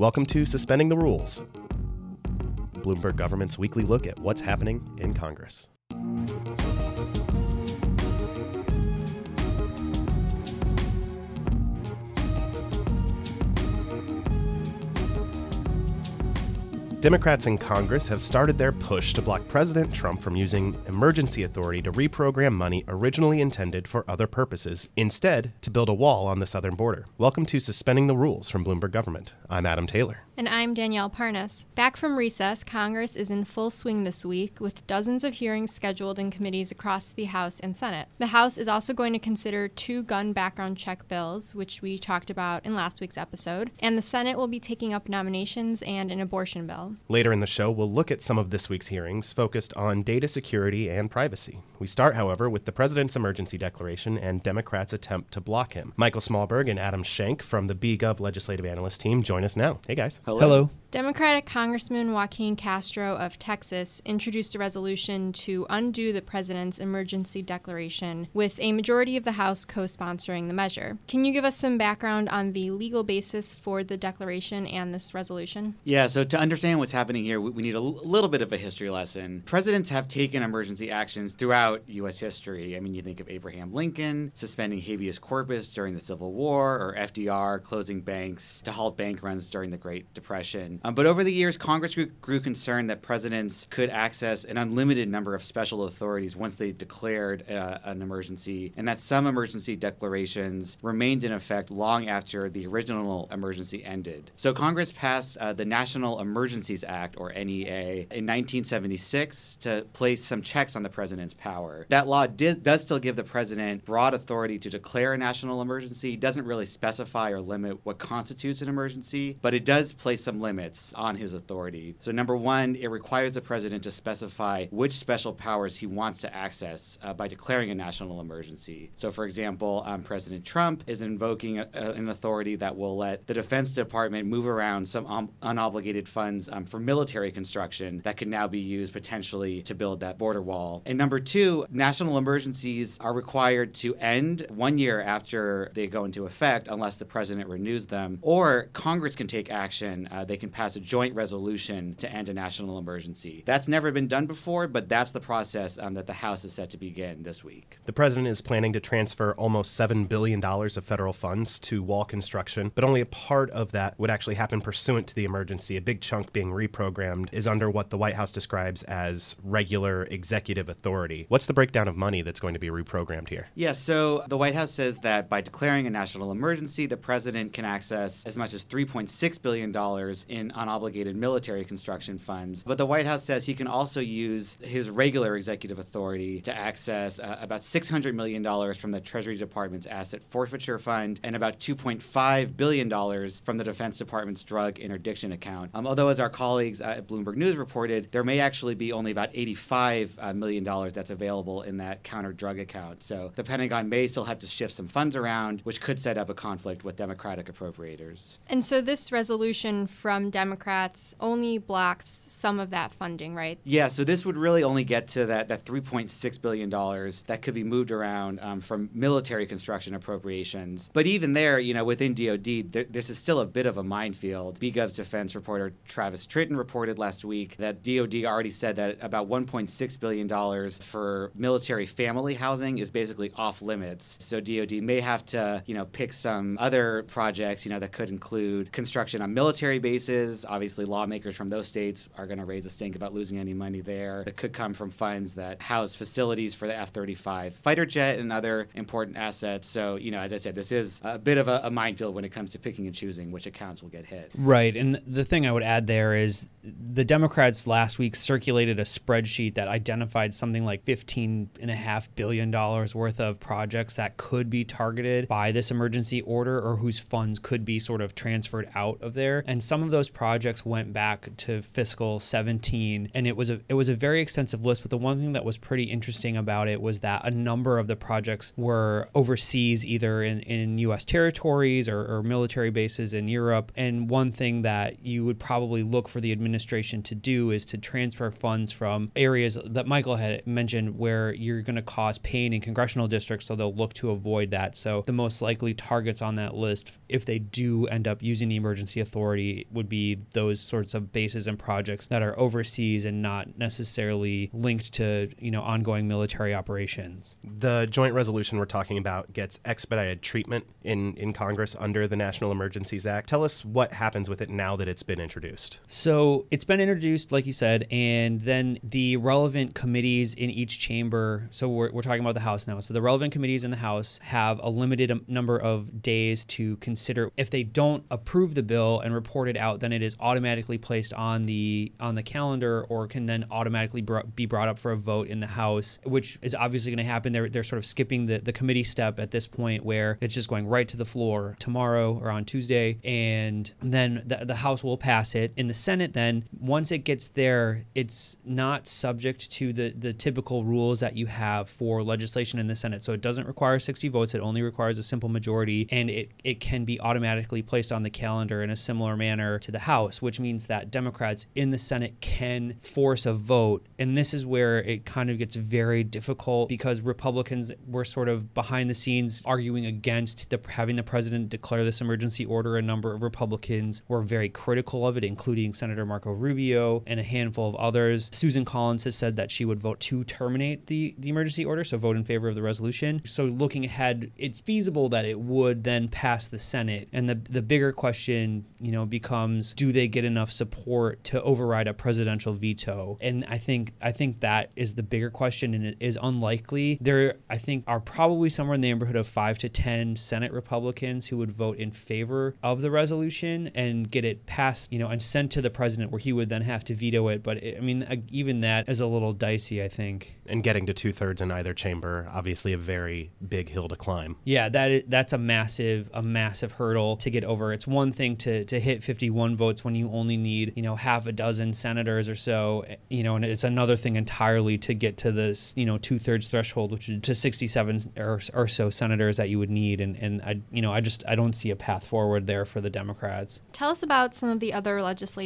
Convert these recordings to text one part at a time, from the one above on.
Welcome to Suspending the Rules, Bloomberg government's weekly look at what's happening in Congress. Democrats in Congress have started their push to block President Trump from using emergency authority to reprogram money originally intended for other purposes, instead, to build a wall on the southern border. Welcome to Suspending the Rules from Bloomberg Government. I'm Adam Taylor. And I'm Danielle Parnas. Back from recess, Congress is in full swing this week with dozens of hearings scheduled in committees across the House and Senate. The House is also going to consider two gun background check bills, which we talked about in last week's episode, and the Senate will be taking up nominations and an abortion bill. Later in the show, we'll look at some of this week's hearings focused on data security and privacy. We start, however, with the president's emergency declaration and Democrats' attempt to block him. Michael Smallberg and Adam Schank from the BGov legislative analyst team join us now. Hey, guys. Hello. Hello. Democratic Congressman Joaquin Castro of Texas introduced a resolution to undo the president's emergency declaration, with a majority of the House co sponsoring the measure. Can you give us some background on the legal basis for the declaration and this resolution? Yeah, so to understand what's happening here, we need a little bit of a history lesson. Presidents have taken emergency actions throughout U.S. history. I mean, you think of Abraham Lincoln suspending habeas corpus during the Civil War, or FDR closing banks to halt bank runs during the Great Depression. Um, but over the years, Congress grew, grew concerned that presidents could access an unlimited number of special authorities once they declared uh, an emergency, and that some emergency declarations remained in effect long after the original emergency ended. So Congress passed uh, the National Emergencies Act, or NEA, in 1976 to place some checks on the president's power. That law did, does still give the president broad authority to declare a national emergency. It doesn't really specify or limit what constitutes an emergency, but it does place some limits on his authority. So, number one, it requires the president to specify which special powers he wants to access uh, by declaring a national emergency. So, for example, um, President Trump is invoking a, a, an authority that will let the Defense Department move around some um, unobligated funds um, for military construction that could now be used potentially to build that border wall. And number two, national emergencies are required to end one year after they go into effect unless the president renews them, or Congress can take action. Uh, they can pass a joint resolution to end a national emergency. That's never been done before, but that's the process um, that the House is set to begin this week. The president is planning to transfer almost $7 billion of federal funds to wall construction, but only a part of that would actually happen pursuant to the emergency. A big chunk being reprogrammed is under what the White House describes as regular executive authority. What's the breakdown of money that's going to be reprogrammed here? Yeah, so the White House says that by declaring a national emergency, the president can access as much as $3.6 billion in unobligated military construction funds. But the White House says he can also use his regular executive authority to access uh, about $600 million from the Treasury Department's asset forfeiture fund and about $2.5 billion from the Defense Department's drug interdiction account. Um, although, as our colleagues at Bloomberg News reported, there may actually be only about $85 uh, that's available in that counter drug account. So the Pentagon may still have to shift some funds around, which could set up a conflict with Democratic appropriators. And so this resolution from Democrats only blocks some of that funding, right? Yeah, so this would really only get to that, that $3.6 billion that could be moved around um, from military construction appropriations. But even there, you know, within DoD, th- this is still a bit of a minefield. BGov's defense reporter Travis Tritten reported last week that DoD already said that about $1.6 billion for military family housing is basically off limits. So DoD may have to, you know, pick some other projects, you know, that could include construction on military bases. Obviously, lawmakers from those states are going to raise a stink about losing any money there. That could come from funds that house facilities for the F 35 fighter jet and other important assets. So, you know, as I said, this is a bit of a, a minefield when it comes to picking and choosing which accounts will get hit. Right. And the thing I would add there is the Democrats last week circulated a spreadsheet that identified something like $15.5 billion worth of projects that could be targeted by this emergency order or whose funds could be sort of transferred out of there. And some of those projects went back to fiscal 17 and it was a it was a very extensive list, but the one thing that was pretty interesting about it was that a number of the projects were overseas either in, in US territories or, or military bases in Europe. And one thing that you would probably look look for the administration to do is to transfer funds from areas that Michael had mentioned where you're going to cause pain in congressional districts, so they'll look to avoid that. So the most likely targets on that list, if they do end up using the emergency authority, would be those sorts of bases and projects that are overseas and not necessarily linked to you know ongoing military operations. The joint resolution we're talking about gets expedited treatment in, in Congress under the National Emergencies Act. Tell us what happens with it now that it's been introduced. So it's been introduced, like you said, and then the relevant committees in each chamber. So we're, we're talking about the House now. So the relevant committees in the House have a limited um, number of days to consider. If they don't approve the bill and report it out, then it is automatically placed on the on the calendar, or can then automatically br- be brought up for a vote in the House, which is obviously going to happen. They're they're sort of skipping the the committee step at this point, where it's just going right to the floor tomorrow or on Tuesday, and then the, the House will pass it. In the Senate, then once it gets there, it's not subject to the the typical rules that you have for legislation in the Senate. So it doesn't require 60 votes. It only requires a simple majority, and it it can be automatically placed on the calendar in a similar manner to the House, which means that Democrats in the Senate can force a vote, and this is where it kind of gets very difficult because Republicans were sort of behind the scenes arguing against the, having the president declare this emergency order. A number of Republicans were very critical of it, including Senator Marco Rubio and a handful of others. Susan Collins has said that she would vote to terminate the, the emergency order, so vote in favor of the resolution. So looking ahead, it's feasible that it would then pass the Senate. And the the bigger question, you know, becomes do they get enough support to override a presidential veto? And I think I think that is the bigger question and it is unlikely. There I think are probably somewhere in the neighborhood of 5 to 10 Senate Republicans who would vote in favor of the resolution and get it passed, you know, and sent to the president where he would then have to veto it, but it, I mean uh, even that is a little dicey, I think. And getting to two thirds in either chamber, obviously a very big hill to climb. Yeah, that is, that's a massive a massive hurdle to get over. It's one thing to to hit 51 votes when you only need you know half a dozen senators or so, you know, and it's another thing entirely to get to this you know two thirds threshold, which is to 67 or, or so senators that you would need. And and I you know I just I don't see a path forward there for the Democrats. Tell us about some of the other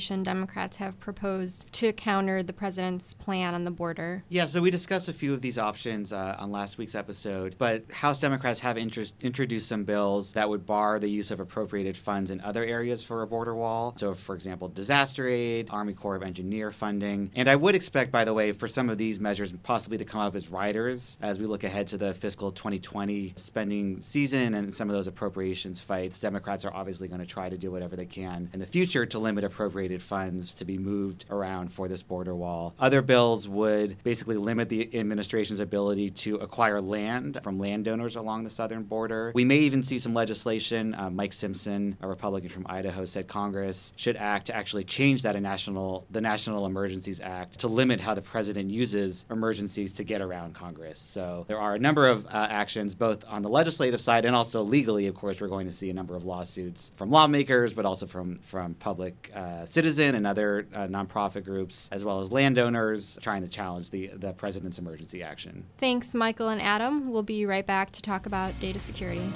legislation Democrats have proposed to counter the president's plan on the border. Yeah, so we discussed a few of these options uh, on last week's episode, but House Democrats have interest, introduced some bills that would bar the use of appropriated funds in other areas for a border wall. So, for example, disaster aid, Army Corps of Engineer funding. And I would expect, by the way, for some of these measures possibly to come up as riders as we look ahead to the fiscal 2020 spending season and some of those appropriations fights. Democrats are obviously going to try to do whatever they can in the future to limit appropriated funds to be moved around for this border wall. Other bills would basically limit the administration's ability to acquire land from landowners along the southern border. We may even see some legislation. Uh, Mike Simpson, a Republican from Idaho, said Congress should act to actually change that in national the National Emergencies Act to limit how the president uses emergencies to get around Congress. So there are a number of uh, actions, both on the legislative side and also legally. Of course, we're going to see a number of lawsuits from lawmakers, but also from from public uh, citizen and other uh, nonprofit groups, as well as landowners, trying to challenge the the president's emergency action. Thanks, Michael and Adam. We'll be right back to talk about data security.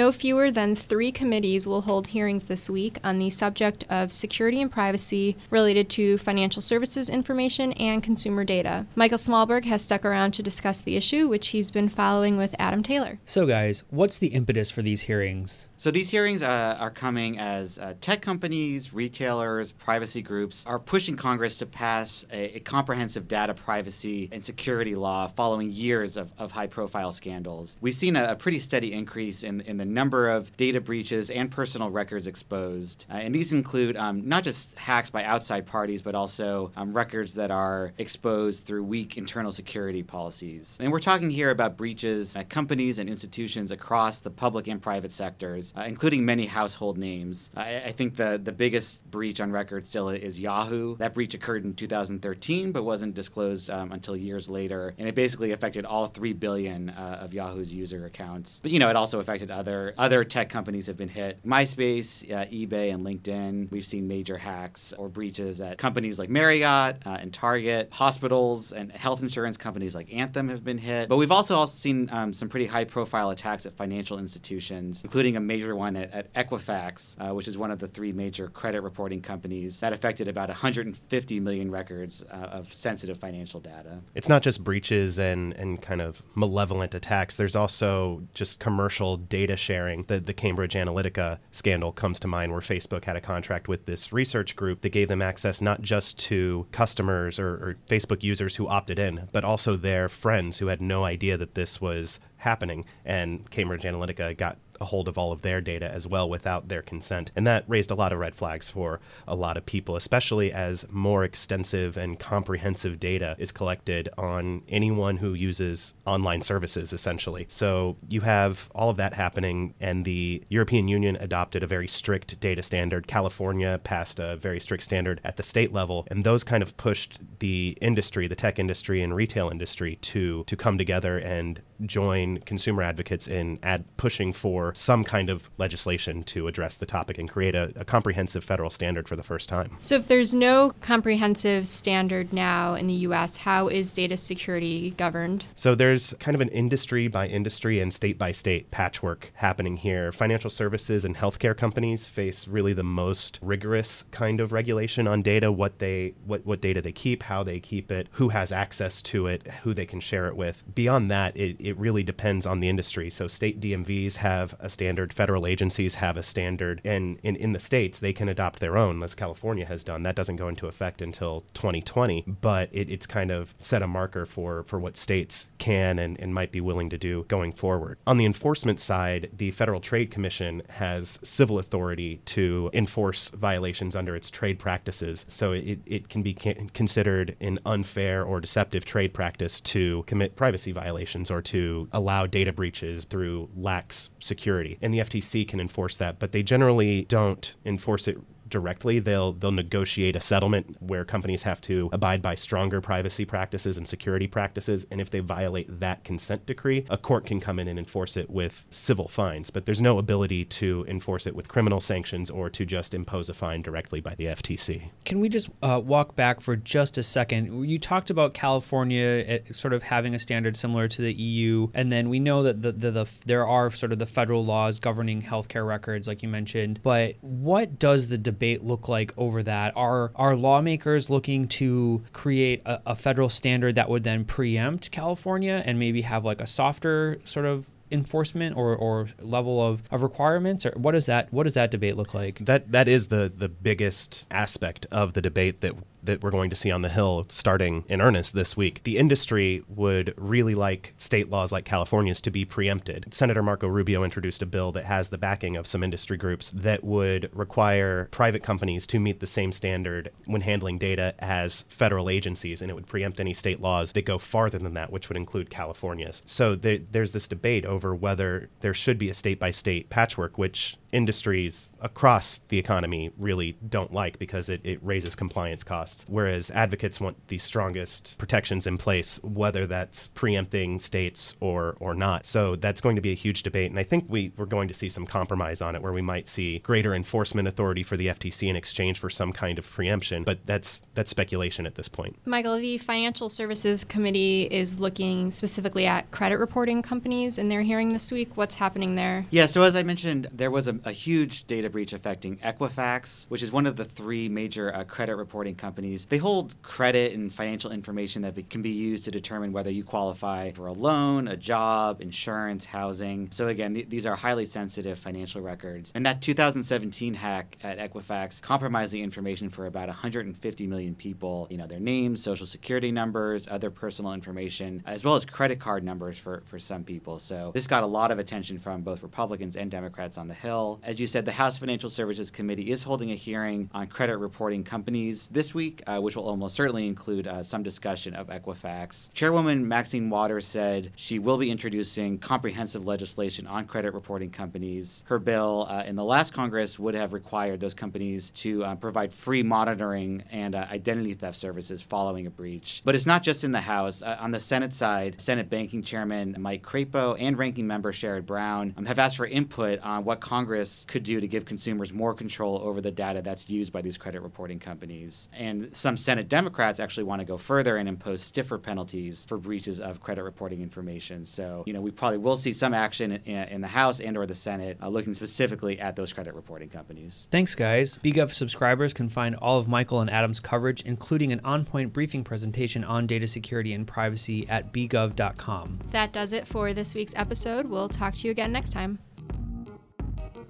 No fewer than three committees will hold hearings this week on the subject of security and privacy related to financial services information and consumer data. Michael Smallberg has stuck around to discuss the issue, which he's been following with Adam Taylor. So, guys, what's the impetus for these hearings? So, these hearings uh, are coming as uh, tech companies, retailers, privacy groups are pushing Congress to pass a, a comprehensive data privacy and security law following years of, of high profile scandals. We've seen a, a pretty steady increase in, in the number of data breaches and personal records exposed. Uh, and these include um, not just hacks by outside parties, but also um, records that are exposed through weak internal security policies. And we're talking here about breaches at companies and institutions across the public and private sectors, uh, including many household names. I, I think the, the biggest breach on record still is Yahoo. That breach occurred in 2013, but wasn't disclosed um, until years later. And it basically affected all 3 billion uh, of Yahoo's user accounts. But, you know, it also affected other other other tech companies have been hit. MySpace, uh, eBay, and LinkedIn. We've seen major hacks or breaches at companies like Marriott uh, and Target. Hospitals and health insurance companies like Anthem have been hit. But we've also also seen um, some pretty high-profile attacks at financial institutions, including a major one at, at Equifax, uh, which is one of the three major credit reporting companies that affected about 150 million records uh, of sensitive financial data. It's not just breaches and, and kind of malevolent attacks. There's also just commercial data sharing. The, the Cambridge Analytica scandal comes to mind, where Facebook had a contract with this research group that gave them access not just to customers or, or Facebook users who opted in, but also their friends who had no idea that this was happening. And Cambridge Analytica got a hold of all of their data as well without their consent. And that raised a lot of red flags for a lot of people, especially as more extensive and comprehensive data is collected on anyone who uses online services, essentially. So you have all of that happening, and the European Union adopted a very strict data standard. California passed a very strict standard at the state level, and those kind of pushed the industry, the tech industry and retail industry to to come together and join consumer advocates in ad pushing for some kind of legislation to address the topic and create a, a, comprehensive federal standard for the first time. So, if there's no comprehensive standard now in the US, how is data security governed? So, there's kind of an industry by industry and state by state patchwork happening here. Financial services and healthcare companies face really the most rigorous kind of regulation on data, what they what, what data they keep, how they keep it, who has access to it, who they can share it with. Beyond that, it, it really depends on the industry. So state DMVs have a standard, federal agencies have a standard, and in, in the states, they can adopt their own, as California has done. That doesn't go into effect until 2020, but it, it's kind of set a marker for, for what states can and, and might be willing to do going forward. On the enforcement side, the Federal Trade Commission has civil authority to enforce violations under its trade practices. So it, it can be considered an unfair or deceptive trade practice to commit privacy violations or to allow data breaches through lax security. And the FTC can enforce that, but they generally don't enforce it directly. They'll they'll negotiate a settlement where companies have to abide by stronger privacy practices and security practices. And if they violate that consent decree, a court can come in and enforce it with civil fines. But there's no ability to enforce it with criminal sanctions or to just impose a fine directly by the FTC. Can we just uh, walk back for just a second? You talked about California eh, sort of having a standard similar to the EU, and then we know that the, the, the there are sort of the federal laws governing healthcare records, like you mentioned. But what does the debate look like over that? Are are lawmakers looking to create a, a federal standard that would then preempt California and maybe have like a softer sort of enforcement or, or level of, of requirements or what does that what does that debate look like that that is the the biggest aspect of the debate that that we're going to see on the Hill starting in earnest this week. The industry would really like state laws like California's to be preempted. Senator Marco Rubio introduced a bill that has the backing of some industry groups that would require private companies to meet the same standard when handling data as federal agencies, and it would preempt any state laws that go farther than that, which would include California's. So there, there's this debate over whether there should be a state by state patchwork, which industries across the economy really don't like because it, it raises compliance costs. Whereas advocates want the strongest protections in place, whether that's preempting states or or not. So that's going to be a huge debate. And I think we, we're going to see some compromise on it where we might see greater enforcement authority for the FTC in exchange for some kind of preemption. But that's that's speculation at this point. Michael, the Financial Services Committee is looking specifically at credit reporting companies in their hearing this week. What's happening there? Yeah, so as I mentioned, there was a a huge data breach affecting Equifax, which is one of the three major uh, credit reporting companies. They hold credit and financial information that can be used to determine whether you qualify for a loan, a job, insurance, housing. So, again, th- these are highly sensitive financial records. And that 2017 hack at Equifax compromised the information for about 150 million people, you know, their names, social security numbers, other personal information, as well as credit card numbers for, for some people. So, this got a lot of attention from both Republicans and Democrats on the Hill. As you said, the House Financial Services Committee is holding a hearing on credit reporting companies this week uh, which will almost certainly include uh, some discussion of Equifax. Chairwoman Maxine Waters said she will be introducing comprehensive legislation on credit reporting companies. Her bill uh, in the last Congress would have required those companies to uh, provide free monitoring and uh, identity theft services following a breach. But it's not just in the House. Uh, on the Senate side, Senate Banking Chairman Mike Crapo and Ranking Member Sherrod Brown um, have asked for input on what Congress could do to give consumers more control over the data that's used by these credit reporting companies. And some Senate Democrats actually want to go further and impose stiffer penalties for breaches of credit reporting information. So, you know, we probably will see some action in, in the House and or the Senate uh, looking specifically at those credit reporting companies. Thanks, guys. BGov subscribers can find all of Michael and Adam's coverage, including an on-point briefing presentation on data security and privacy at bgov.com. That does it for this week's episode. We'll talk to you again next time.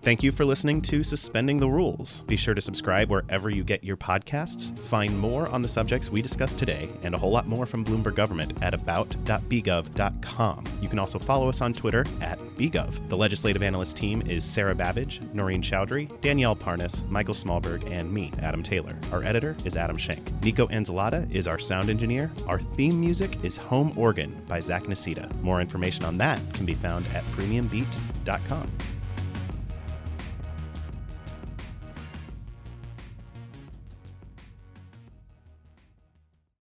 Thank you for listening to Suspending the Rules. Be sure to subscribe wherever you get your podcasts. Find more on the subjects we discussed today and a whole lot more from Bloomberg Government at about.bgov.com. You can also follow us on Twitter at bgov. The legislative analyst team is Sarah Babbage, Noreen Chowdhury, Danielle Parnas, Michael Smallberg, and me, Adam Taylor. Our editor is Adam Schank. Nico Anzalata is our sound engineer. Our theme music is Home Organ by Zach Nasita. More information on that can be found at premiumbeat.com.